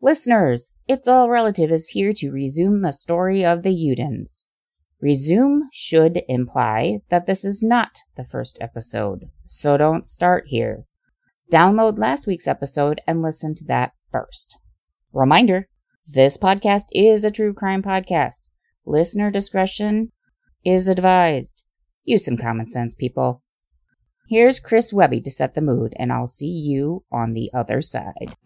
Listeners, It's All Relative is here to resume the story of the Udens. Resume should imply that this is not the first episode, so don't start here. Download last week's episode and listen to that first. Reminder this podcast is a true crime podcast. Listener discretion is advised. Use some common sense, people. Here's Chris Webby to set the mood, and I'll see you on the other side.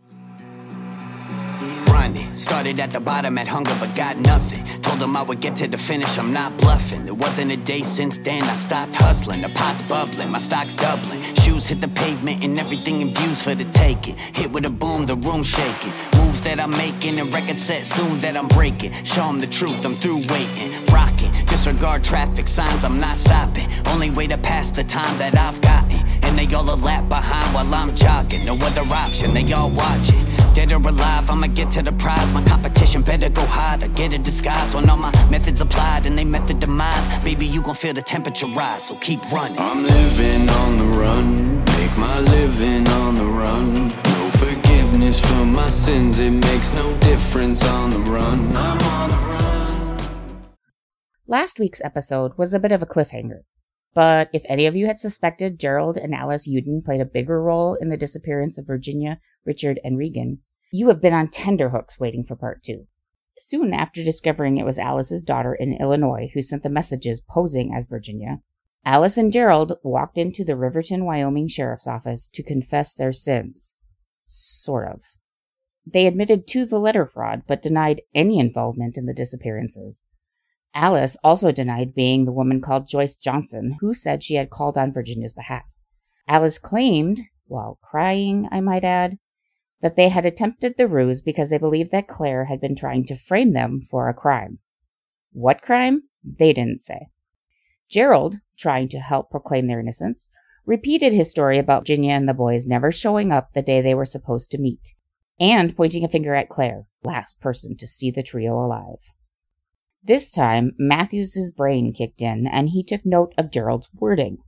Started at the bottom at hunger, but got nothing. Told them I would get to the finish, I'm not bluffing. There wasn't a day since then I stopped hustling. The pot's bubbling, my stock's doubling. Shoes hit the pavement, and everything in views for the taking. Hit with a boom, the room shaking. Moves that I'm making, and record set soon that I'm breaking. Show them the truth, I'm through waiting. Rocking, disregard traffic signs, I'm not stopping. Only way to pass the time that I've gotten. And they all a lap behind while I'm jogging. No other option, they all watching. Dead or alive, I'ma get to the prize. My competition better go hard. I get a disguise when all my methods applied and they met the demise. Baby, you gon' feel the temperature rise, so keep running. I'm living on the run, make my living on the run. No forgiveness for my sins, it makes no difference on the run. I'm on the run. Last week's episode was a bit of a cliffhanger. But if any of you had suspected Gerald and Alice Uden played a bigger role in the disappearance of Virginia, Richard, and Reagan, you have been on tenterhooks waiting for part two. Soon after discovering it was Alice's daughter in Illinois who sent the messages posing as Virginia, Alice and Gerald walked into the Riverton, Wyoming Sheriff's Office to confess their sins. Sort of. They admitted to the letter fraud, but denied any involvement in the disappearances. Alice also denied being the woman called Joyce Johnson, who said she had called on Virginia's behalf. Alice claimed, while crying, I might add, that they had attempted the ruse because they believed that Claire had been trying to frame them for a crime. What crime? They didn't say. Gerald, trying to help proclaim their innocence, repeated his story about Virginia and the boys never showing up the day they were supposed to meet, and pointing a finger at Claire, last person to see the trio alive. This time, Matthews's brain kicked in, and he took note of Gerald's wording.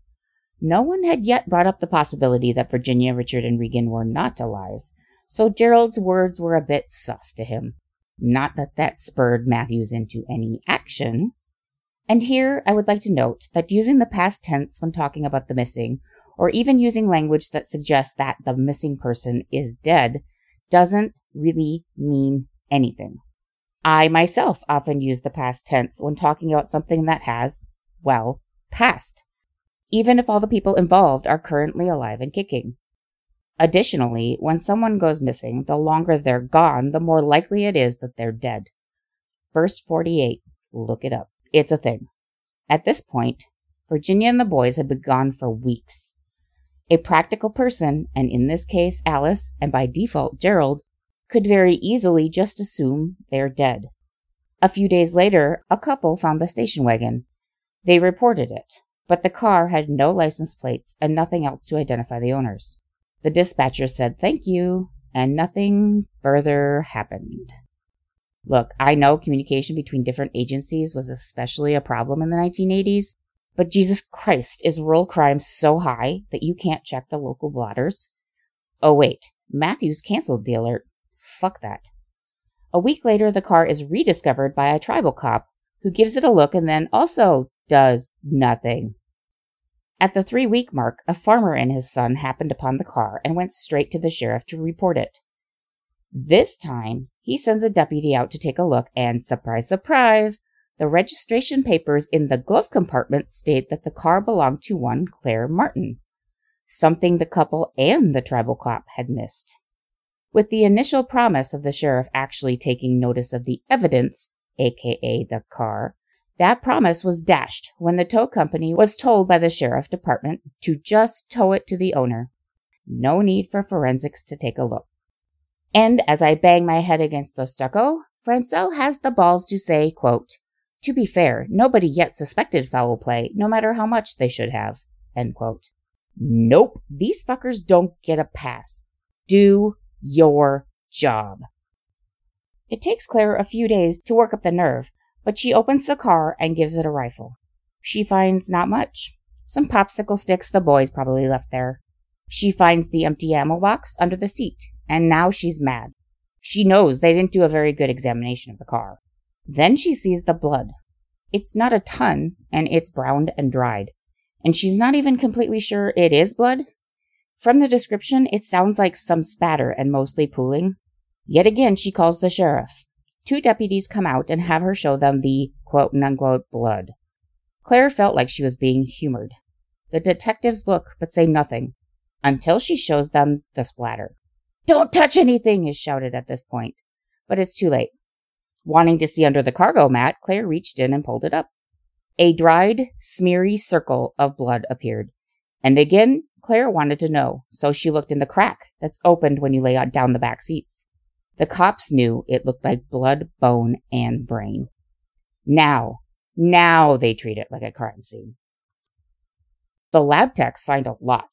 No one had yet brought up the possibility that Virginia, Richard, and Reagan were not alive, so Gerald's words were a bit sus to him. Not that that spurred Matthews into any action. And here I would like to note that using the past tense when talking about the missing, or even using language that suggests that the missing person is dead, doesn't really mean anything. I myself often use the past tense when talking about something that has, well, passed, even if all the people involved are currently alive and kicking. Additionally, when someone goes missing, the longer they're gone, the more likely it is that they're dead. First 48, look it up. It's a thing. At this point, Virginia and the boys had been gone for weeks. A practical person, and in this case Alice, and by default Gerald, could very easily just assume they're dead. A few days later, a couple found the station wagon. They reported it, but the car had no license plates and nothing else to identify the owners. The dispatcher said thank you, and nothing further happened. Look, I know communication between different agencies was especially a problem in the 1980s, but Jesus Christ, is rural crime so high that you can't check the local blotters? Oh, wait, Matthews canceled the alert. Fuck that. A week later, the car is rediscovered by a tribal cop who gives it a look and then also does nothing. At the three week mark, a farmer and his son happened upon the car and went straight to the sheriff to report it. This time, he sends a deputy out to take a look, and surprise, surprise, the registration papers in the glove compartment state that the car belonged to one Claire Martin, something the couple and the tribal cop had missed with the initial promise of the sheriff actually taking notice of the evidence, aka the car, that promise was dashed when the tow company was told by the sheriff department to just tow it to the owner. No need for forensics to take a look. And as I bang my head against the stucco, Franscell has the balls to say, quote, To be fair, nobody yet suspected foul play, no matter how much they should have. End quote. Nope, these fuckers don't get a pass. Do your job. It takes Claire a few days to work up the nerve, but she opens the car and gives it a rifle. She finds not much. Some popsicle sticks the boys probably left there. She finds the empty ammo box under the seat, and now she's mad. She knows they didn't do a very good examination of the car. Then she sees the blood. It's not a ton, and it's browned and dried. And she's not even completely sure it is blood. From the description, it sounds like some spatter and mostly pooling. Yet again, she calls the sheriff. Two deputies come out and have her show them the quote unquote blood. Claire felt like she was being humored. The detectives look but say nothing until she shows them the splatter. Don't touch anything is shouted at this point, but it's too late. Wanting to see under the cargo mat, Claire reached in and pulled it up. A dried, smeary circle of blood appeared. And again, Claire wanted to know, so she looked in the crack that's opened when you lay down the back seats. The cops knew it looked like blood, bone, and brain. Now, now they treat it like a crime scene. The lab techs find a lot,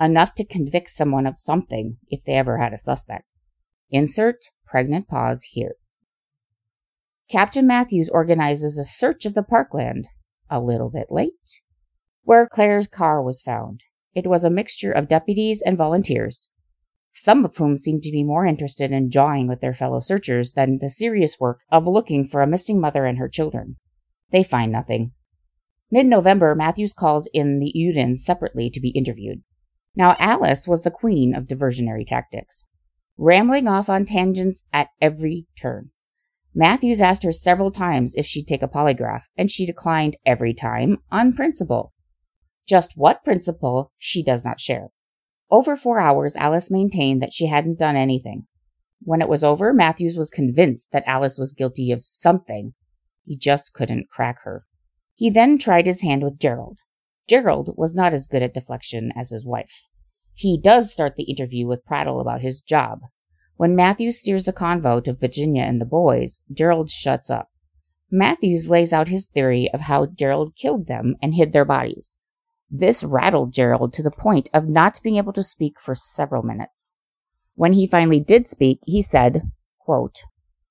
enough to convict someone of something if they ever had a suspect. Insert pregnant pause here. Captain Matthews organizes a search of the parkland, a little bit late, where Claire's car was found. It was a mixture of deputies and volunteers, some of whom seemed to be more interested in jawing with their fellow searchers than the serious work of looking for a missing mother and her children. They find nothing. Mid November, Matthews calls in the Udens separately to be interviewed. Now, Alice was the queen of diversionary tactics, rambling off on tangents at every turn. Matthews asked her several times if she'd take a polygraph, and she declined every time on principle. Just what principle she does not share. Over four hours, Alice maintained that she hadn't done anything. When it was over, Matthews was convinced that Alice was guilty of something. He just couldn't crack her. He then tried his hand with Gerald. Gerald was not as good at deflection as his wife. He does start the interview with prattle about his job. When Matthews steers the convo to Virginia and the boys, Gerald shuts up. Matthews lays out his theory of how Gerald killed them and hid their bodies. This rattled Gerald to the point of not being able to speak for several minutes. When he finally did speak, he said, quote,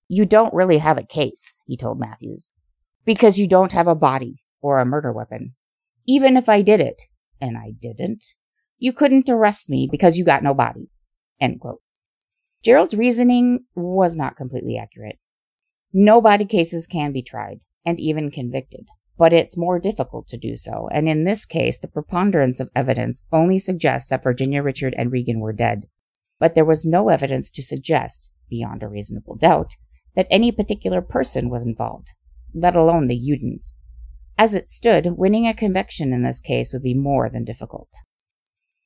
You don't really have a case, he told Matthews, because you don't have a body or a murder weapon. Even if I did it, and I didn't, you couldn't arrest me because you got no body. End quote. Gerald's reasoning was not completely accurate. No body cases can be tried, and even convicted but it's more difficult to do so. And in this case, the preponderance of evidence only suggests that Virginia, Richard, and Reagan were dead. But there was no evidence to suggest, beyond a reasonable doubt, that any particular person was involved, let alone the Udens. As it stood, winning a conviction in this case would be more than difficult.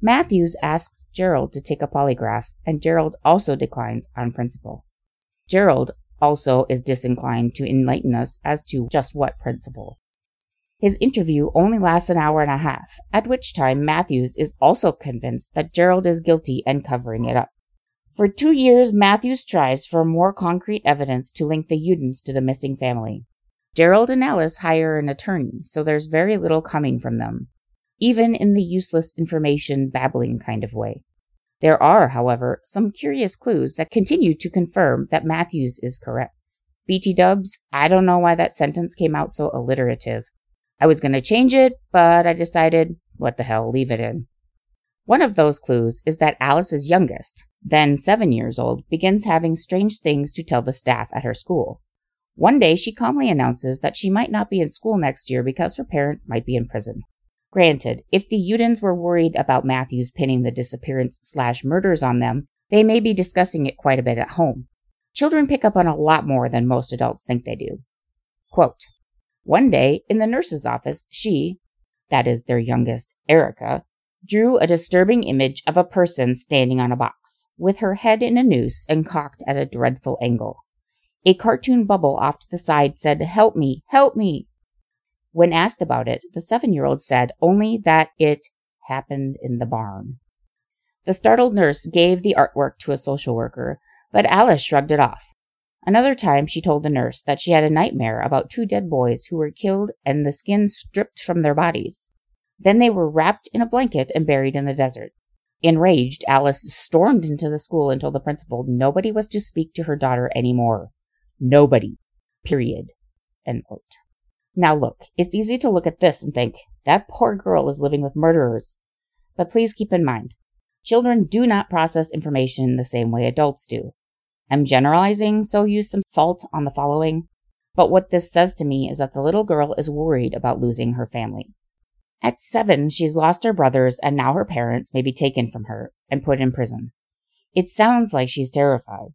Matthews asks Gerald to take a polygraph, and Gerald also declines on principle. Gerald also is disinclined to enlighten us as to just what principle. His interview only lasts an hour and a half, at which time Matthews is also convinced that Gerald is guilty and covering it up. For two years, Matthews tries for more concrete evidence to link the Udens to the missing family. Gerald and Alice hire an attorney, so there's very little coming from them, even in the useless information babbling kind of way. There are, however, some curious clues that continue to confirm that Matthews is correct. BT dubs, I don't know why that sentence came out so alliterative. I was going to change it, but I decided, what the hell, leave it in. One of those clues is that Alice's youngest, then seven years old, begins having strange things to tell the staff at her school. One day she calmly announces that she might not be in school next year because her parents might be in prison. Granted, if the Udens were worried about Matthews pinning the disappearance slash murders on them, they may be discussing it quite a bit at home. Children pick up on a lot more than most adults think they do. Quote, one day, in the nurse's office, she, that is their youngest, Erica, drew a disturbing image of a person standing on a box, with her head in a noose and cocked at a dreadful angle. A cartoon bubble off to the side said, Help me, help me. When asked about it, the seven year old said only that it happened in the barn. The startled nurse gave the artwork to a social worker, but Alice shrugged it off. Another time she told the nurse that she had a nightmare about two dead boys who were killed and the skin stripped from their bodies. Then they were wrapped in a blanket and buried in the desert. Enraged, Alice stormed into the school and told the principal nobody was to speak to her daughter any more. Nobody. Period. Now look, it's easy to look at this and think, that poor girl is living with murderers. But please keep in mind, children do not process information the same way adults do. I'm generalizing, so use some salt on the following. But what this says to me is that the little girl is worried about losing her family. At seven, she's lost her brothers, and now her parents may be taken from her and put in prison. It sounds like she's terrified.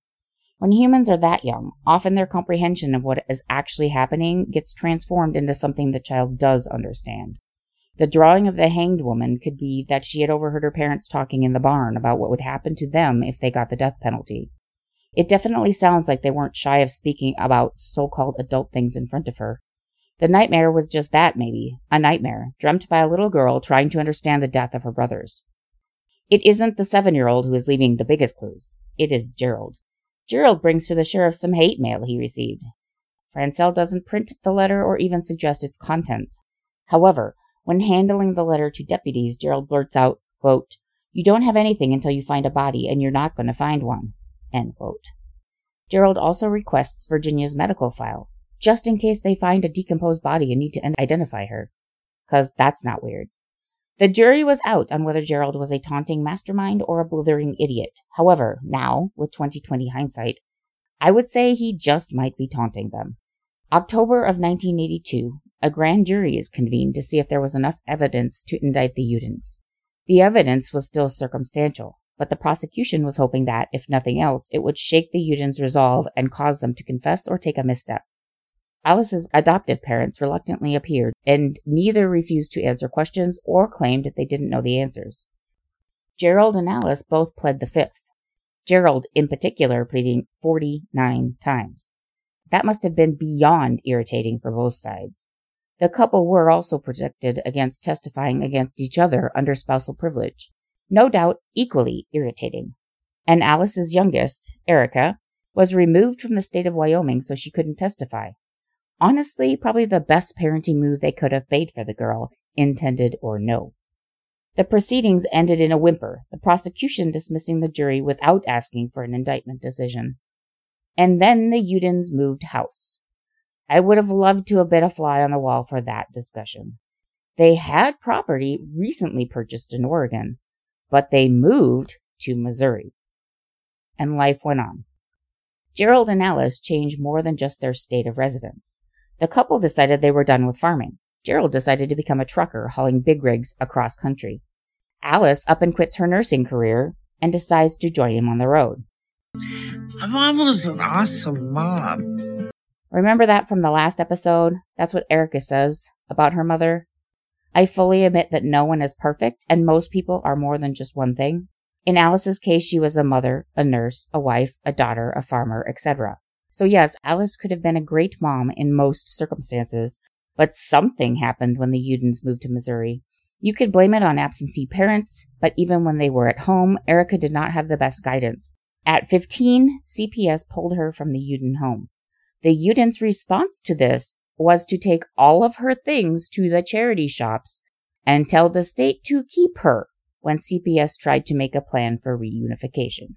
When humans are that young, often their comprehension of what is actually happening gets transformed into something the child does understand. The drawing of the hanged woman could be that she had overheard her parents talking in the barn about what would happen to them if they got the death penalty. It definitely sounds like they weren't shy of speaking about so called adult things in front of her. The nightmare was just that, maybe a nightmare, dreamt by a little girl trying to understand the death of her brothers. It isn't the seven year old who is leaving the biggest clues, it is Gerald. Gerald brings to the sheriff some hate mail he received. Franscell doesn't print the letter or even suggest its contents. However, when handling the letter to deputies, Gerald blurts out, quote, You don't have anything until you find a body, and you're not going to find one. Gerald also requests Virginia's medical file, just in case they find a decomposed body and need to identify her. Cause that's not weird. The jury was out on whether Gerald was a taunting mastermind or a blithering idiot. However, now, with 2020 hindsight, I would say he just might be taunting them. October of 1982, a grand jury is convened to see if there was enough evidence to indict the Udens. The evidence was still circumstantial, but the prosecution was hoping that, if nothing else, it would shake the Udens' resolve and cause them to confess or take a misstep. Alice's adoptive parents reluctantly appeared, and neither refused to answer questions or claimed that they didn't know the answers. Gerald and Alice both pled the fifth, Gerald in particular pleading 49 times. That must have been beyond irritating for both sides. The couple were also protected against testifying against each other under spousal privilege no doubt equally irritating. And Alice's youngest, Erica, was removed from the state of Wyoming so she couldn't testify. Honestly, probably the best parenting move they could have made for the girl, intended or no. The proceedings ended in a whimper, the prosecution dismissing the jury without asking for an indictment decision. And then the Udens moved house. I would have loved to have been a fly on the wall for that discussion. They had property recently purchased in Oregon, but they moved to Missouri. And life went on. Gerald and Alice changed more than just their state of residence. The couple decided they were done with farming. Gerald decided to become a trucker hauling big rigs across country. Alice up and quits her nursing career and decides to join him on the road. My mom was an awesome mom. Remember that from the last episode? That's what Erica says about her mother. I fully admit that no one is perfect, and most people are more than just one thing. In Alice's case, she was a mother, a nurse, a wife, a daughter, a farmer, etc. So yes, Alice could have been a great mom in most circumstances, but something happened when the Udens moved to Missouri. You could blame it on absentee parents, but even when they were at home, Erica did not have the best guidance. At 15, CPS pulled her from the Uden home. The Udens' response to this was to take all of her things to the charity shops and tell the state to keep her when CPS tried to make a plan for reunification.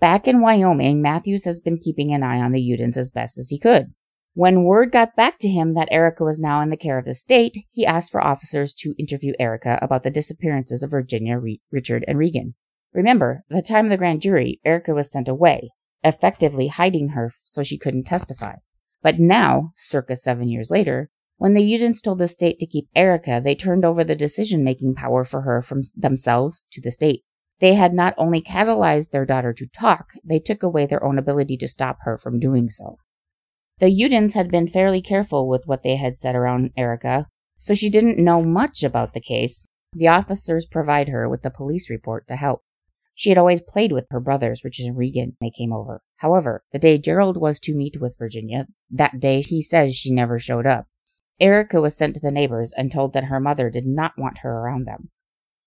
Back in Wyoming, Matthews has been keeping an eye on the Udens as best as he could. When word got back to him that Erica was now in the care of the state, he asked for officers to interview Erica about the disappearances of Virginia, Re- Richard, and Reagan. Remember, at the time of the grand jury, Erica was sent away, effectively hiding her so she couldn't testify. But now, circa seven years later, when the Udens told the state to keep Erica, they turned over the decision making power for her from themselves to the state. They had not only catalyzed their daughter to talk, they took away their own ability to stop her from doing so. The Udens had been fairly careful with what they had said around Erica, so she didn't know much about the case. The officers provide her with the police report to help. She had always played with her brothers, Richard and Reagan, when they came over. However, the day Gerald was to meet with Virginia, that day he says she never showed up. Erica was sent to the neighbors and told that her mother did not want her around them.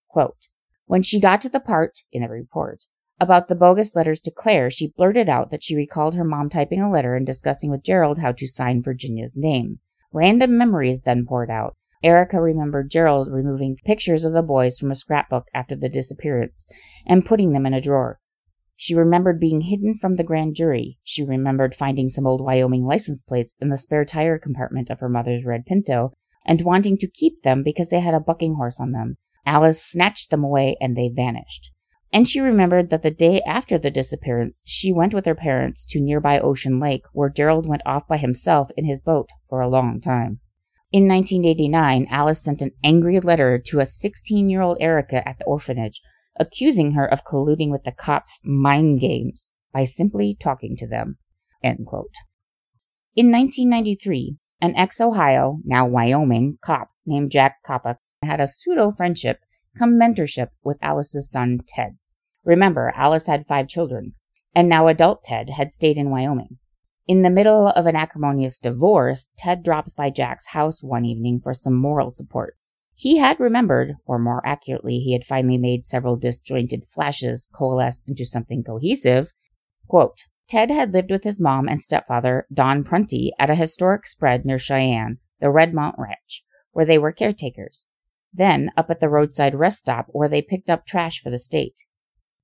Quote, when she got to the part, in the report, about the bogus letters to Claire, she blurted out that she recalled her mom typing a letter and discussing with Gerald how to sign Virginia's name. Random memories then poured out, Erica remembered Gerald removing pictures of the boys from a scrapbook after the disappearance and putting them in a drawer. She remembered being hidden from the grand jury. She remembered finding some old Wyoming license plates in the spare tire compartment of her mother's red Pinto and wanting to keep them because they had a bucking horse on them. Alice snatched them away and they vanished. And she remembered that the day after the disappearance, she went with her parents to nearby Ocean Lake, where Gerald went off by himself in his boat for a long time. In 1989, Alice sent an angry letter to a 16 year old Erica at the orphanage, accusing her of colluding with the cops' mind games by simply talking to them. In 1993, an ex Ohio, now Wyoming, cop named Jack Kopach had a pseudo friendship come mentorship with Alice's son, Ted. Remember, Alice had five children, and now adult Ted had stayed in Wyoming. In the middle of an acrimonious divorce, Ted drops by Jack's house one evening for some moral support. He had remembered, or more accurately, he had finally made several disjointed flashes coalesce into something cohesive. Quote, Ted had lived with his mom and stepfather, Don Prunty, at a historic spread near Cheyenne, the Remount Ranch, where they were caretakers. Then up at the roadside rest stop where they picked up trash for the state.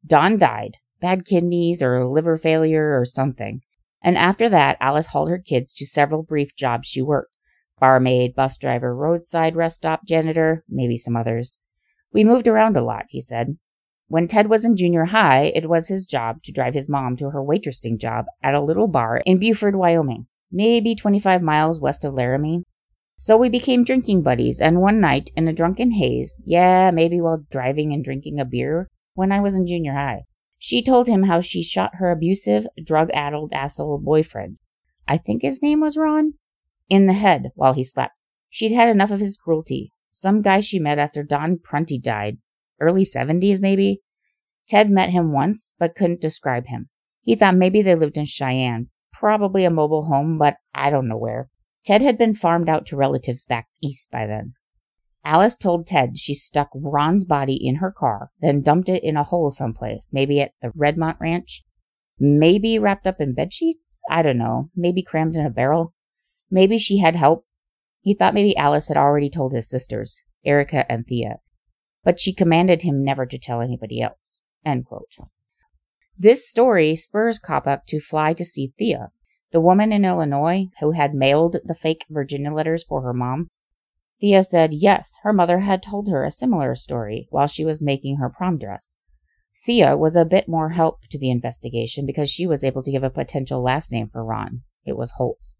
Don died, bad kidneys or liver failure or something. And after that, Alice hauled her kids to several brief jobs she worked barmaid, bus driver, roadside rest stop janitor, maybe some others. We moved around a lot, he said. When Ted was in junior high, it was his job to drive his mom to her waitressing job at a little bar in Buford, Wyoming, maybe 25 miles west of Laramie. So we became drinking buddies, and one night, in a drunken haze, yeah, maybe while driving and drinking a beer, when I was in junior high. She told him how she shot her abusive, drug addled asshole boyfriend. I think his name was Ron? In the head while he slept. She'd had enough of his cruelty. Some guy she met after Don Prunty died. Early 70s, maybe? Ted met him once, but couldn't describe him. He thought maybe they lived in Cheyenne. Probably a mobile home, but I don't know where. Ted had been farmed out to relatives back east by then. Alice told Ted she stuck Ron's body in her car, then dumped it in a hole someplace, maybe at the Remount Ranch. Maybe wrapped up in bed sheets? I don't know. Maybe crammed in a barrel. Maybe she had help. He thought maybe Alice had already told his sisters, Erica and Thea, but she commanded him never to tell anybody else. This story spurs Kopach to fly to see Thea, the woman in Illinois who had mailed the fake Virginia letters for her mom. Thea said yes, her mother had told her a similar story while she was making her prom dress. Thea was a bit more help to the investigation because she was able to give a potential last name for Ron. It was Holtz.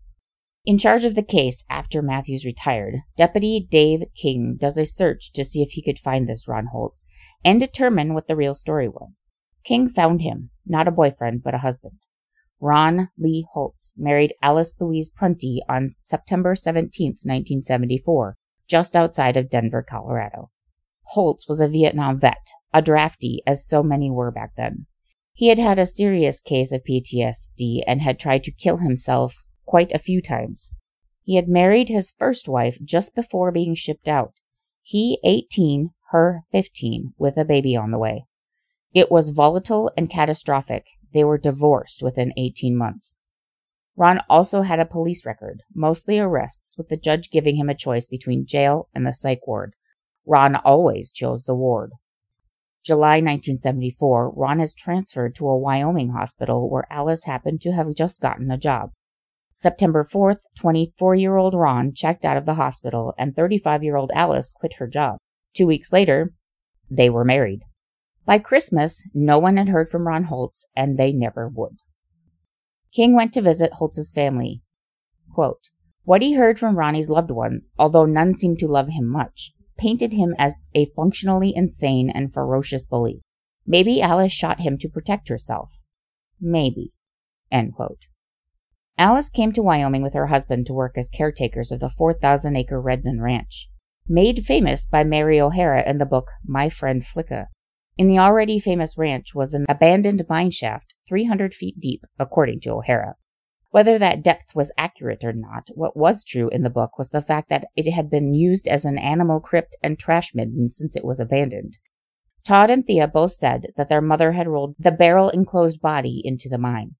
In charge of the case after Matthews retired, Deputy Dave King does a search to see if he could find this Ron Holtz and determine what the real story was. King found him, not a boyfriend, but a husband. Ron Lee Holtz married Alice Louise Prunty on September 17, 1974, just outside of Denver, Colorado. Holtz was a Vietnam vet, a draftee, as so many were back then. He had had a serious case of PTSD and had tried to kill himself quite a few times. He had married his first wife just before being shipped out. He 18, her 15, with a baby on the way. It was volatile and catastrophic. They were divorced within 18 months. Ron also had a police record, mostly arrests, with the judge giving him a choice between jail and the psych ward. Ron always chose the ward. July 1974, Ron is transferred to a Wyoming hospital where Alice happened to have just gotten a job. September 4th, 24 year old Ron checked out of the hospital and 35 year old Alice quit her job. Two weeks later, they were married. By Christmas, no one had heard from Ron Holtz, and they never would. King went to visit Holtz's family. Quote, what he heard from Ronnie's loved ones, although none seemed to love him much, painted him as a functionally insane and ferocious bully. Maybe Alice shot him to protect herself. Maybe. Alice came to Wyoming with her husband to work as caretakers of the 4,000 acre Remount Ranch, made famous by Mary O'Hara in the book My Friend Flicka. In the already famous ranch was an abandoned mine shaft 300 feet deep, according to O'Hara. Whether that depth was accurate or not, what was true in the book was the fact that it had been used as an animal crypt and trash midden since it was abandoned. Todd and Thea both said that their mother had rolled the barrel enclosed body into the mine.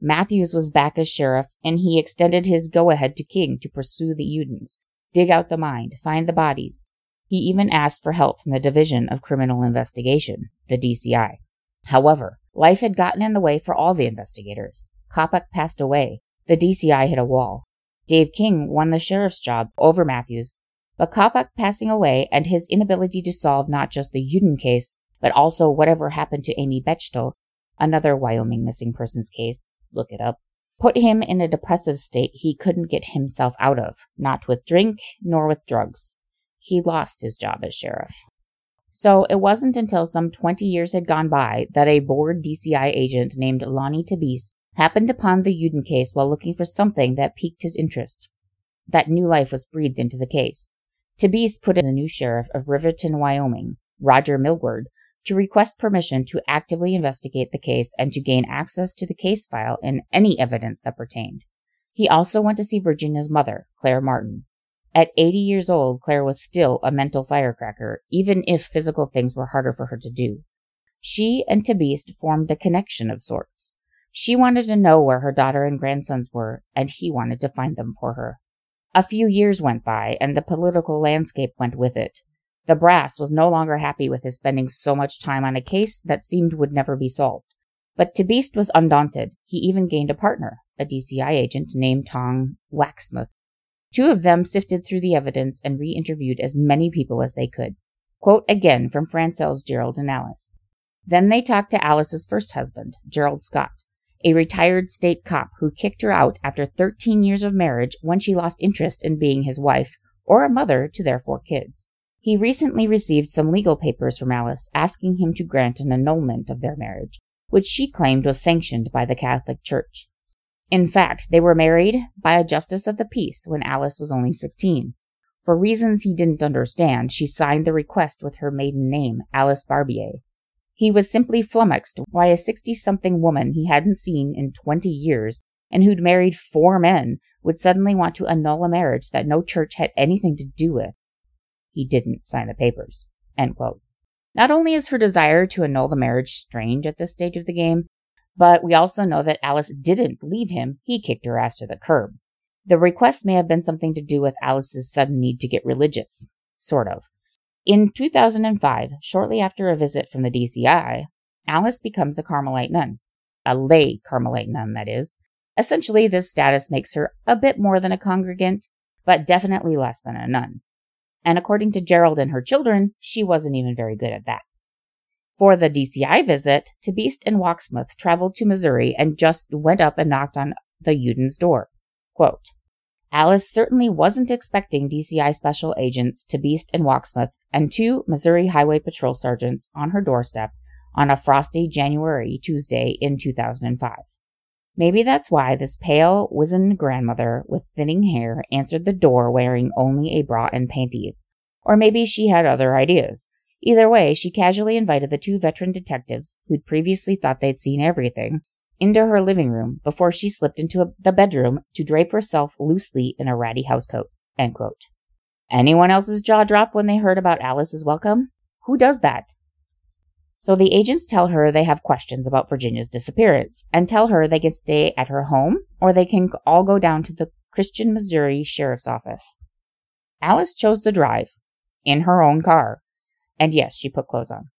Matthews was back as sheriff, and he extended his go ahead to King to pursue the Udens, dig out the mine, find the bodies, he even asked for help from the Division of Criminal Investigation, the DCI. However, life had gotten in the way for all the investigators. Kopach passed away. The DCI hit a wall. Dave King won the sheriff's job over Matthews, but Kopach passing away and his inability to solve not just the Uden case, but also whatever happened to Amy Bechtel, another Wyoming missing persons case, look it up, put him in a depressive state he couldn't get himself out of, not with drink nor with drugs. He lost his job as sheriff. So it wasn't until some 20 years had gone by that a bored DCI agent named Lonnie Tabiste happened upon the Uden case while looking for something that piqued his interest. That new life was breathed into the case. Tabiste put in the new sheriff of Riverton, Wyoming, Roger Milward, to request permission to actively investigate the case and to gain access to the case file and any evidence that pertained. He also went to see Virginia's mother, Claire Martin. At 80 years old, Claire was still a mental firecracker, even if physical things were harder for her to do. She and Tabiste formed a connection of sorts. She wanted to know where her daughter and grandsons were, and he wanted to find them for her. A few years went by, and the political landscape went with it. The brass was no longer happy with his spending so much time on a case that seemed would never be solved. But Tabiste was undaunted. He even gained a partner, a DCI agent named Tom Waxsmith. Two of them sifted through the evidence and re-interviewed as many people as they could. Quote again from Franscell's Gerald and Alice. Then they talked to Alice's first husband, Gerald Scott, a retired state cop who kicked her out after 13 years of marriage when she lost interest in being his wife or a mother to their four kids. He recently received some legal papers from Alice asking him to grant an annulment of their marriage, which she claimed was sanctioned by the Catholic Church. In fact, they were married by a justice of the peace when Alice was only 16. For reasons he didn't understand, she signed the request with her maiden name, Alice Barbier. He was simply flummoxed why a 60 something woman he hadn't seen in 20 years and who'd married four men would suddenly want to annul a marriage that no church had anything to do with he didn't sign the papers. Not only is her desire to annul the marriage strange at this stage of the game, but we also know that Alice didn't leave him, he kicked her ass to the curb. The request may have been something to do with Alice's sudden need to get religious. Sort of. In 2005, shortly after a visit from the DCI, Alice becomes a Carmelite nun. A lay Carmelite nun, that is. Essentially, this status makes her a bit more than a congregant, but definitely less than a nun and according to Gerald and her children, she wasn't even very good at that. For the DCI visit, Tabiste and Waxsmith traveled to Missouri and just went up and knocked on the Uden's door. Quote, Alice certainly wasn't expecting DCI special agents Tabiste and Waxsmith and two Missouri Highway Patrol sergeants on her doorstep on a frosty January Tuesday in 2005. Maybe that's why this pale, wizened grandmother with thinning hair answered the door wearing only a bra and panties. Or maybe she had other ideas. Either way, she casually invited the two veteran detectives, who'd previously thought they'd seen everything, into her living room before she slipped into a, the bedroom to drape herself loosely in a ratty housecoat. Anyone else's jaw drop when they heard about Alice's welcome? Who does that? So the agents tell her they have questions about Virginia's disappearance and tell her they can stay at her home or they can all go down to the Christian Missouri Sheriff's Office. Alice chose the drive in her own car. And yes, she put clothes on.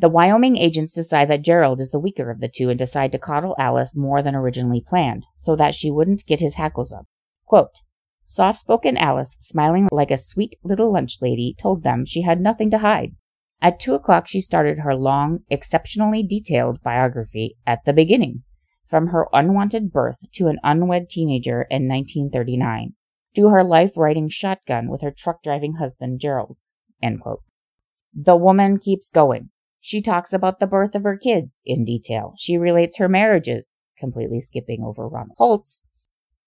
The Wyoming agents decide that Gerald is the weaker of the two and decide to coddle Alice more than originally planned so that she wouldn't get his hackles up. Quote, Soft spoken Alice, smiling like a sweet little lunch lady, told them she had nothing to hide. At two o'clock, she started her long, exceptionally detailed biography at the beginning, from her unwanted birth to an unwed teenager in 1939, to her life riding shotgun with her truck driving husband, Gerald. The woman keeps going. She talks about the birth of her kids in detail. She relates her marriages, completely skipping over Ronald Holtz,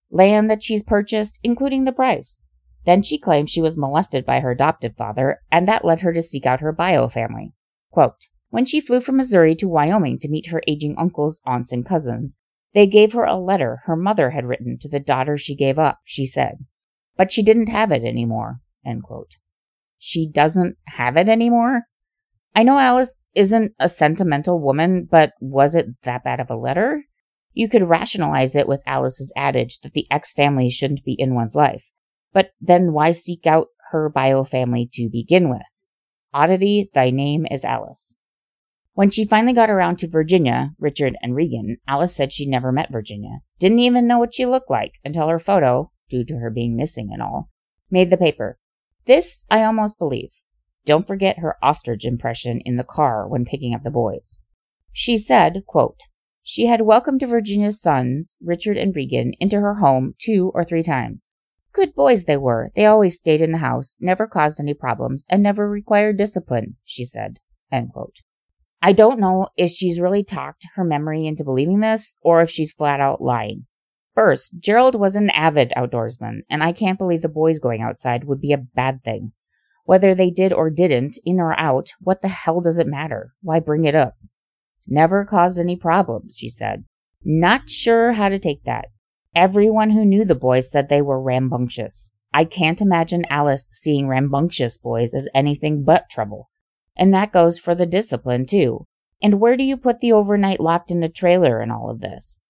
land that she's purchased, including the price. Then she claimed she was molested by her adoptive father, and that led her to seek out her bio family. Quote, when she flew from Missouri to Wyoming to meet her aging uncles, aunts, and cousins, they gave her a letter her mother had written to the daughter she gave up, she said. But she didn't have it anymore. She doesn't have it anymore? I know Alice isn't a sentimental woman, but was it that bad of a letter? You could rationalize it with Alice's adage that the ex family shouldn't be in one's life. But then why seek out her bio family to begin with? Oddity, thy name is Alice. When she finally got around to Virginia, Richard, and Reagan, Alice said she'd never met Virginia, didn't even know what she looked like until her photo, due to her being missing and all, made the paper. This I almost believe. Don't forget her ostrich impression in the car when picking up the boys. She said, quote, she had welcomed Virginia's sons, Richard and Reagan, into her home two or three times. Good boys they were. They always stayed in the house, never caused any problems, and never required discipline, she said. I don't know if she's really talked her memory into believing this or if she's flat out lying. First, Gerald was an avid outdoorsman, and I can't believe the boys going outside would be a bad thing. Whether they did or didn't, in or out, what the hell does it matter? Why bring it up? Never caused any problems, she said. Not sure how to take that. Everyone who knew the boys said they were rambunctious. I can't imagine Alice seeing rambunctious boys as anything but trouble. And that goes for the discipline, too. And where do you put the overnight locked in a trailer in all of this?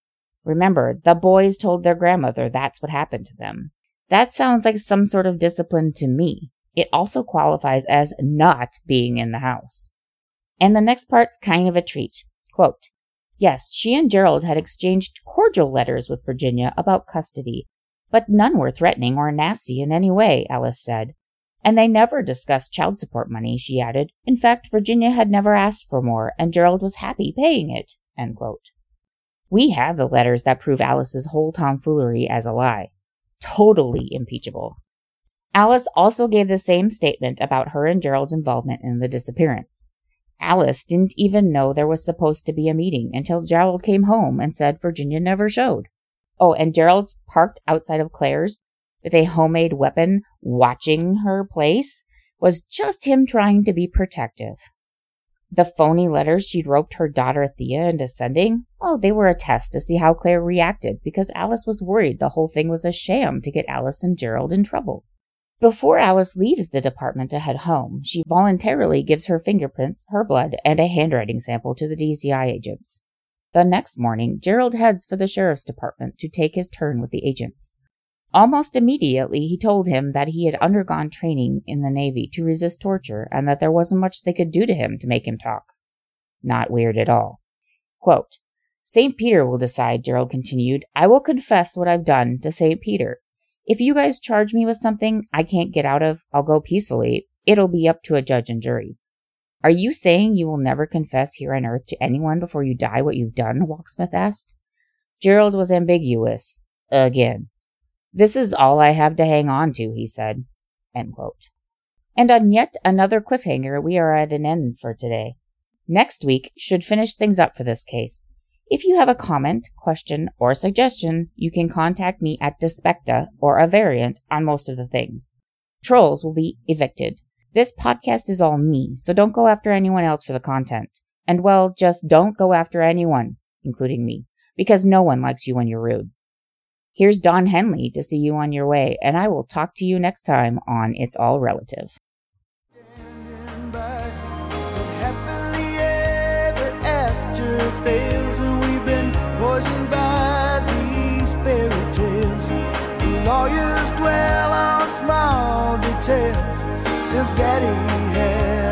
Remember, the boys told their grandmother that's what happened to them. That sounds like some sort of discipline to me. It also qualifies as not being in the house. And the next part's kind of a treat. Quote, Yes, she and Gerald had exchanged cordial letters with Virginia about custody, but none were threatening or nasty in any way, Alice said. And they never discussed child support money, she added. In fact, Virginia had never asked for more, and Gerald was happy paying it. We have the letters that prove Alice's whole tomfoolery as a lie. Totally impeachable. Alice also gave the same statement about her and Gerald's involvement in the disappearance. Alice didn't even know there was supposed to be a meeting until Gerald came home and said Virginia never showed. Oh, and Gerald's parked outside of Claire's with a homemade weapon watching her place was just him trying to be protective. The phony letters she'd roped her daughter Thea into sending, oh, they were a test to see how Claire reacted because Alice was worried the whole thing was a sham to get Alice and Gerald in trouble. Before Alice leaves the department to head home, she voluntarily gives her fingerprints, her blood, and a handwriting sample to the DCI agents. The next morning, Gerald heads for the sheriff's department to take his turn with the agents. Almost immediately, he told him that he had undergone training in the Navy to resist torture and that there wasn't much they could do to him to make him talk. Not weird at all. Quote, St. Peter will decide, Gerald continued. I will confess what I've done to St. Peter. If you guys charge me with something I can't get out of, I'll go peacefully. It'll be up to a judge and jury. Are you saying you will never confess here on earth to anyone before you die what you've done? Waxsmith asked. Gerald was ambiguous. Again. This is all I have to hang on to, he said. And on yet another cliffhanger, we are at an end for today. Next week should finish things up for this case. If you have a comment, question, or suggestion, you can contact me at Despecta or a variant on most of the things. Trolls will be evicted. This podcast is all me, so don't go after anyone else for the content. And well, just don't go after anyone, including me, because no one likes you when you're rude. Here's Don Henley to see you on your way, and I will talk to you next time on It's All Relative. lawyers dwell on small details since Daddy had